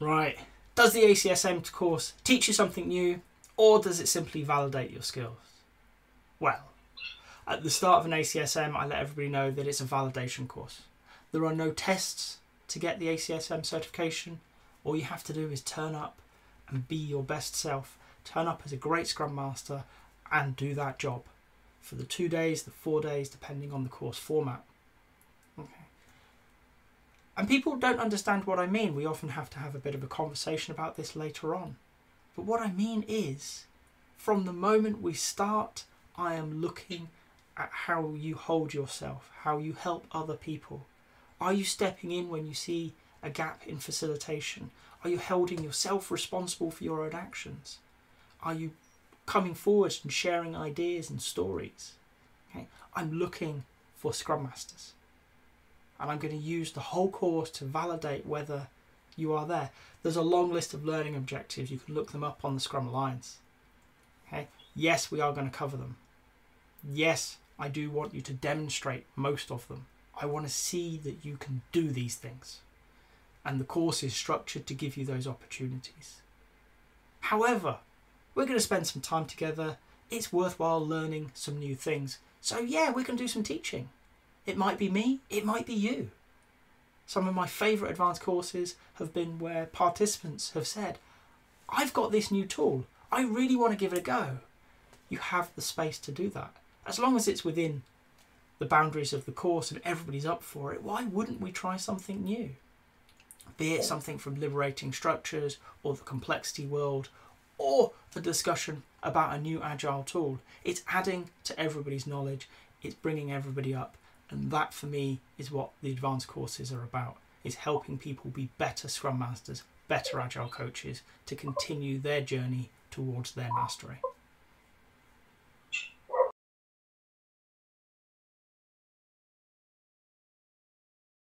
Right. Does the ACSM course teach you something new or does it simply validate your skills? Well, at the start of an ACSM, I let everybody know that it's a validation course. There are no tests to get the ACSM certification. All you have to do is turn up and be your best self. Turn up as a great Scrum Master and do that job for the two days, the four days, depending on the course format. Okay. And people don't understand what I mean. We often have to have a bit of a conversation about this later on. But what I mean is, from the moment we start, I am looking at how you hold yourself, how you help other people. Are you stepping in when you see a gap in facilitation? Are you holding yourself responsible for your own actions? Are you coming forward and sharing ideas and stories? Okay? I'm looking for Scrum Masters. And I'm going to use the whole course to validate whether you are there. There's a long list of learning objectives. You can look them up on the Scrum Alliance. Okay? Yes, we are going to cover them. Yes, I do want you to demonstrate most of them. I want to see that you can do these things. And the course is structured to give you those opportunities. However, we're going to spend some time together. It's worthwhile learning some new things. So, yeah, we can do some teaching. It might be me, it might be you. Some of my favourite advanced courses have been where participants have said, I've got this new tool. I really want to give it a go. You have the space to do that. As long as it's within the boundaries of the course and everybody's up for it, why wouldn't we try something new? Be it something from liberating structures or the complexity world or a discussion about a new agile tool. It's adding to everybody's knowledge, it's bringing everybody up, and that for me is what the advanced courses are about. Is helping people be better scrum masters, better agile coaches to continue their journey towards their mastery.